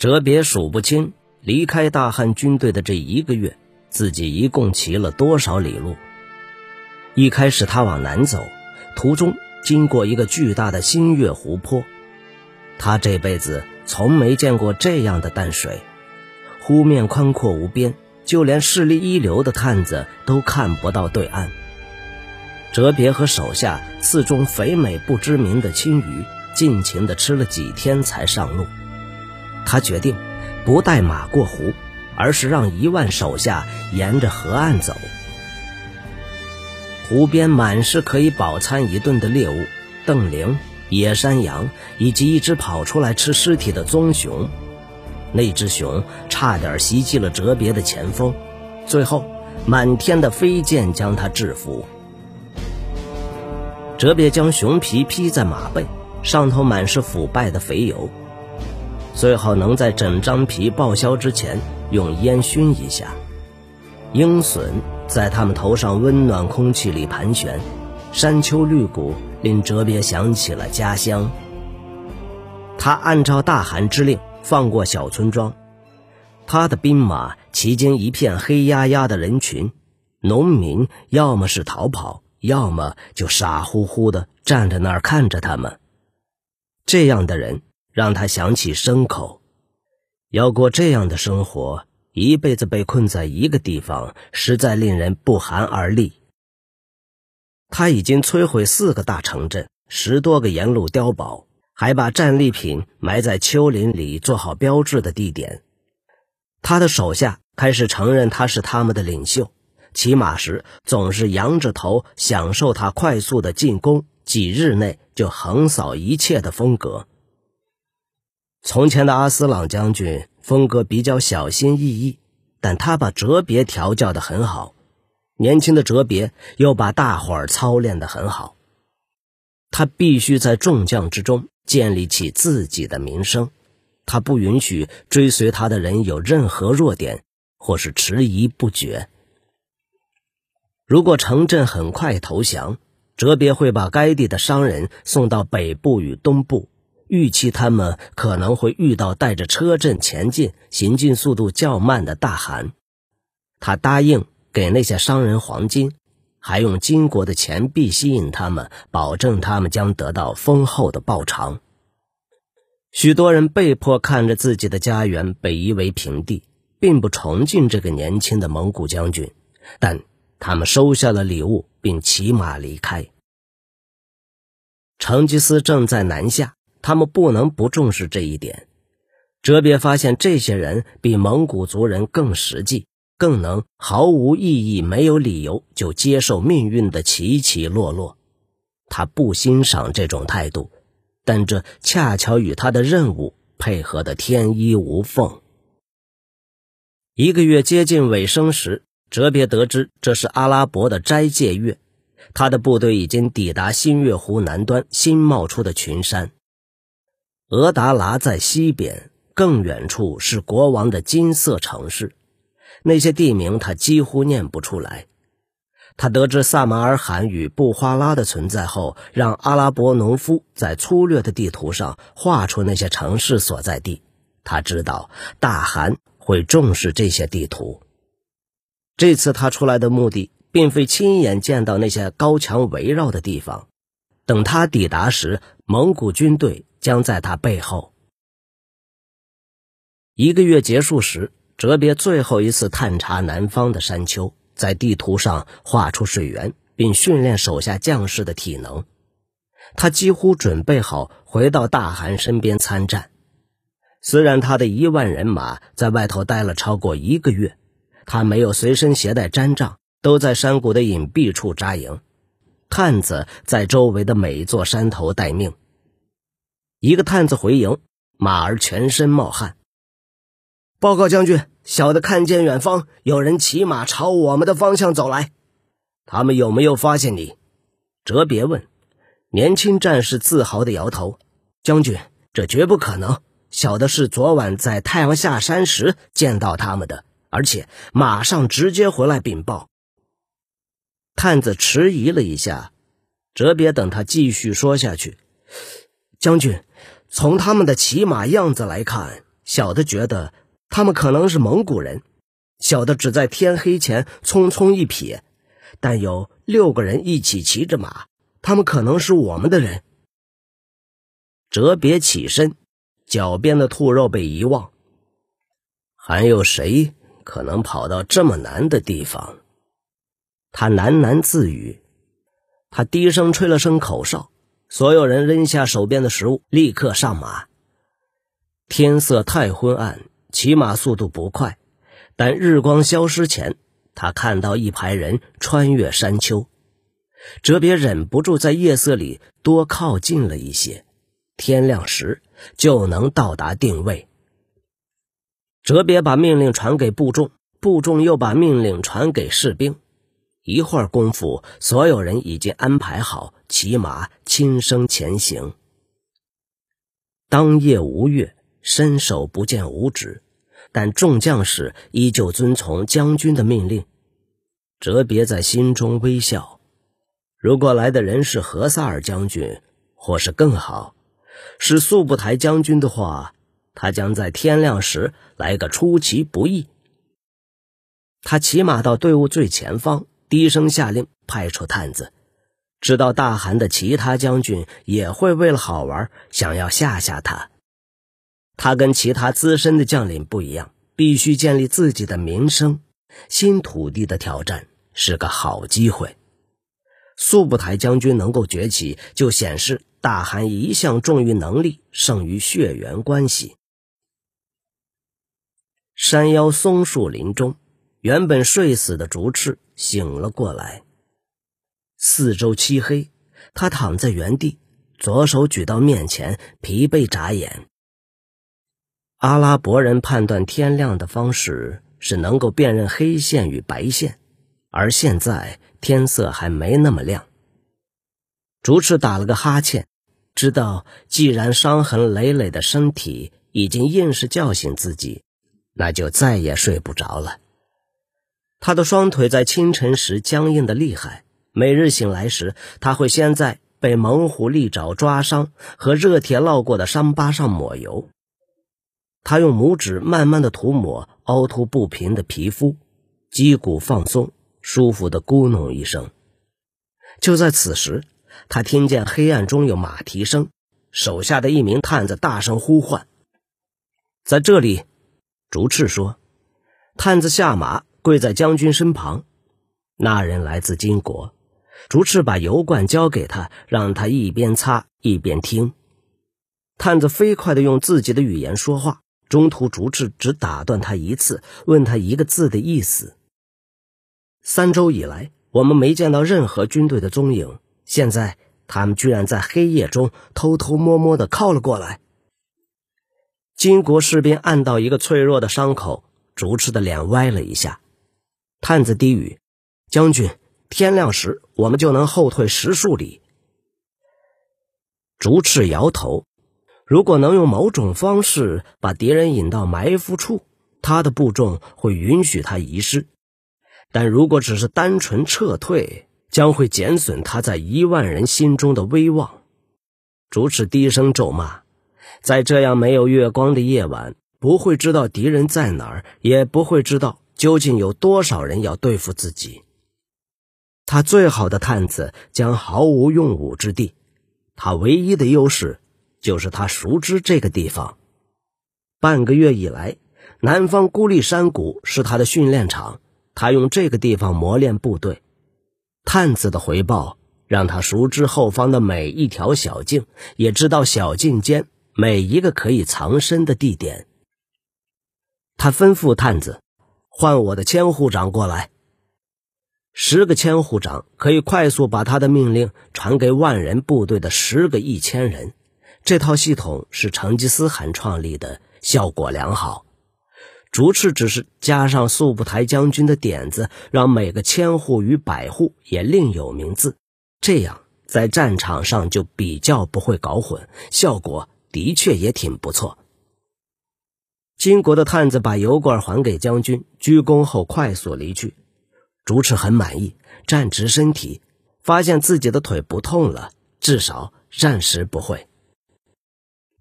哲别数不清离开大汉军队的这一个月，自己一共骑了多少里路。一开始他往南走，途中经过一个巨大的新月湖泊，他这辈子从没见过这样的淡水，湖面宽阔无边，就连势力一流的探子都看不到对岸。哲别和手下刺中肥美不知名的青鱼，尽情地吃了几天才上路。他决定不带马过湖，而是让一万手下沿着河岸走。湖边满是可以饱餐一顿的猎物：瞪羚、野山羊，以及一只跑出来吃尸体的棕熊。那只熊差点袭击了哲别的前锋，最后满天的飞剑将他制服。哲别将熊皮披在马背，上头满是腐败的肥油，最好能在整张皮报销之前用烟熏一下。鹰隼在他们头上温暖空气里盘旋，山丘绿谷令哲别想起了家乡。他按照大汗之令放过小村庄，他的兵马骑经一片黑压压的人群，农民要么是逃跑。要么就傻乎乎的站在那儿看着他们，这样的人让他想起牲口。要过这样的生活，一辈子被困在一个地方，实在令人不寒而栗。他已经摧毁四个大城镇，十多个沿路碉堡，还把战利品埋在丘陵里做好标志的地点。他的手下开始承认他是他们的领袖。骑马时总是仰着头享受他快速的进攻，几日内就横扫一切的风格。从前的阿斯朗将军风格比较小心翼翼，但他把哲别调教得很好。年轻的哲别又把大伙儿操练得很好。他必须在众将之中建立起自己的名声，他不允许追随他的人有任何弱点或是迟疑不决。如果城镇很快投降，哲别会把该地的商人送到北部与东部，预期他们可能会遇到带着车阵前进、行进速度较慢的大汗。他答应给那些商人黄金，还用金国的钱币吸引他们，保证他们将得到丰厚的报偿。许多人被迫看着自己的家园被夷为平地，并不崇敬这个年轻的蒙古将军，但。他们收下了礼物，并骑马离开。成吉思正在南下，他们不能不重视这一点。哲别发现，这些人比蒙古族人更实际，更能毫无意义、没有理由就接受命运的起起落落。他不欣赏这种态度，但这恰巧与他的任务配合得天衣无缝。一个月接近尾声时。哲别得知这是阿拉伯的斋戒月，他的部队已经抵达新月湖南端新冒出的群山。俄达拉在西边，更远处是国王的金色城市，那些地名他几乎念不出来。他得知萨马尔罕与布花拉的存在后，让阿拉伯农夫在粗略的地图上画出那些城市所在地。他知道大汗会重视这些地图。这次他出来的目的，并非亲眼见到那些高墙围绕的地方。等他抵达时，蒙古军队将在他背后。一个月结束时，哲别最后一次探查南方的山丘，在地图上画出水源，并训练手下将士的体能。他几乎准备好回到大汗身边参战。虽然他的一万人马在外头待了超过一个月。他没有随身携带毡帐，都在山谷的隐蔽处扎营。探子在周围的每一座山头待命。一个探子回营，马儿全身冒汗。报告将军，小的看见远方有人骑马朝我们的方向走来。他们有没有发现你？哲别问。年轻战士自豪地摇头。将军，这绝不可能。小的是昨晚在太阳下山时见到他们的。而且马上直接回来禀报。探子迟疑了一下，哲别等他继续说下去。将军，从他们的骑马样子来看，小的觉得他们可能是蒙古人，小的只在天黑前匆匆一瞥，但有六个人一起骑着马，他们可能是我们的人。哲别起身，脚边的兔肉被遗忘。还有谁可能跑到这么难的地方？他喃喃自语。他低声吹了声口哨，所有人扔下手边的食物，立刻上马。天色太昏暗，骑马速度不快，但日光消失前，他看到一排人穿越山丘。哲别忍不住在夜色里多靠近了一些。天亮时就能到达定位。哲别把命令传给部众，部众又把命令传给士兵。一会儿功夫，所有人已经安排好，骑马轻声前行。当夜无月，伸手不见五指，但众将士依旧遵从将军的命令。哲别在心中微笑。如果来的人是何萨尔将军，或是更好。是速不台将军的话，他将在天亮时来个出其不意。他骑马到队伍最前方，低声下令派出探子。知道大汗的其他将军也会为了好玩，想要吓吓他。他跟其他资深的将领不一样，必须建立自己的名声。新土地的挑战是个好机会。速不台将军能够崛起，就显示。大汗一向重于能力，胜于血缘关系。山腰松树林中，原本睡死的竹赤醒了过来。四周漆黑，他躺在原地，左手举到面前，疲惫眨眼。阿拉伯人判断天亮的方式是能够辨认黑线与白线，而现在天色还没那么亮。竹赤打了个哈欠。知道，既然伤痕累累的身体已经硬是叫醒自己，那就再也睡不着了。他的双腿在清晨时僵硬的厉害，每日醒来时，他会先在被猛虎利爪抓伤和热铁烙过的伤疤上抹油。他用拇指慢慢的涂抹凹凸不平的皮肤，肌骨放松，舒服的咕哝一声。就在此时。他听见黑暗中有马蹄声，手下的一名探子大声呼唤：“在这里。”竹赤说。探子下马，跪在将军身旁。那人来自金国。竹赤把油罐交给他，让他一边擦一边听。探子飞快地用自己的语言说话，中途竹赤只打断他一次，问他一个字的意思。三周以来，我们没见到任何军队的踪影。现在他们居然在黑夜中偷偷摸摸的靠了过来。金国士兵按到一个脆弱的伤口，竹赤的脸歪了一下。探子低语：“将军，天亮时我们就能后退十数里。”竹赤摇头：“如果能用某种方式把敌人引到埋伏处，他的部众会允许他遗失；但如果只是单纯撤退，”将会减损他在一万人心中的威望。竹赤低声咒骂，在这样没有月光的夜晚，不会知道敌人在哪儿，也不会知道究竟有多少人要对付自己。他最好的探子将毫无用武之地，他唯一的优势就是他熟知这个地方。半个月以来，南方孤立山谷是他的训练场，他用这个地方磨练部队。探子的回报让他熟知后方的每一条小径，也知道小径间每一个可以藏身的地点。他吩咐探子：“换我的千户长过来。”十个千户长可以快速把他的命令传给万人部队的十个一千人。这套系统是成吉思汗创立的，效果良好。竹赤只是加上速不台将军的点子，让每个千户与百户也另有名字，这样在战场上就比较不会搞混，效果的确也挺不错。金国的探子把油罐还给将军，鞠躬后快速离去。竹赤很满意，站直身体，发现自己的腿不痛了，至少暂时不会。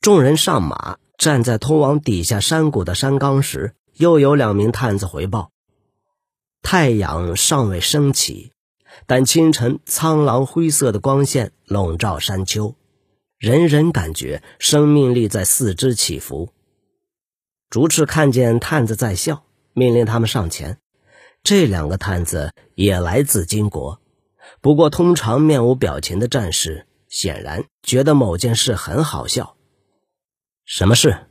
众人上马，站在通往底下山谷的山岗时，又有两名探子回报：太阳尚未升起，但清晨苍狼灰色的光线笼罩山丘，人人感觉生命力在四肢起伏。竹赤看见探子在笑，命令他们上前。这两个探子也来自金国，不过通常面无表情的战士显然觉得某件事很好笑。什么事？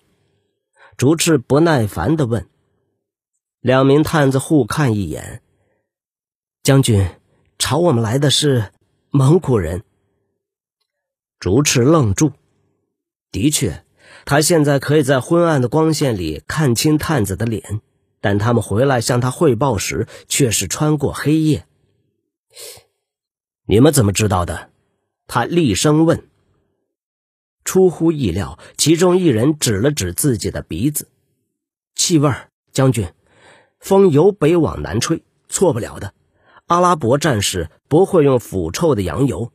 竹赤不耐烦地问。两名探子互看一眼。将军，朝我们来的是蒙古人。竹赤愣住。的确，他现在可以在昏暗的光线里看清探子的脸。但他们回来向他汇报时，却是穿过黑夜。你们怎么知道的？他厉声问。出乎意料，其中一人指了指自己的鼻子：“气味，将军，风由北往南吹，错不了的。阿拉伯战士不会用腐臭的羊油。”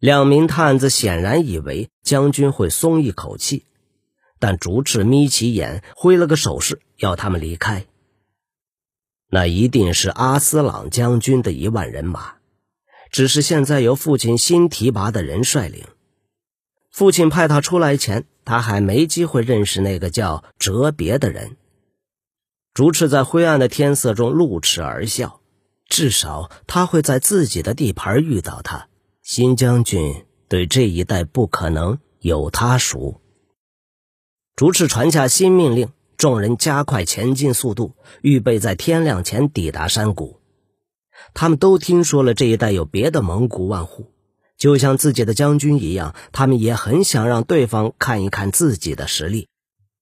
两名探子显然以为将军会松一口气。但竹赤眯起眼，挥了个手势，要他们离开。那一定是阿斯朗将军的一万人马，只是现在由父亲新提拔的人率领。父亲派他出来前，他还没机会认识那个叫哲别的人。竹赤在灰暗的天色中露齿而笑，至少他会在自己的地盘遇到他。新将军对这一带不可能有他熟。逐次传下新命令，众人加快前进速度，预备在天亮前抵达山谷。他们都听说了这一带有别的蒙古万户，就像自己的将军一样，他们也很想让对方看一看自己的实力，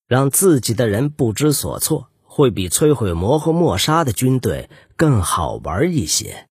让自己的人不知所措，会比摧毁摩诃莫沙的军队更好玩一些。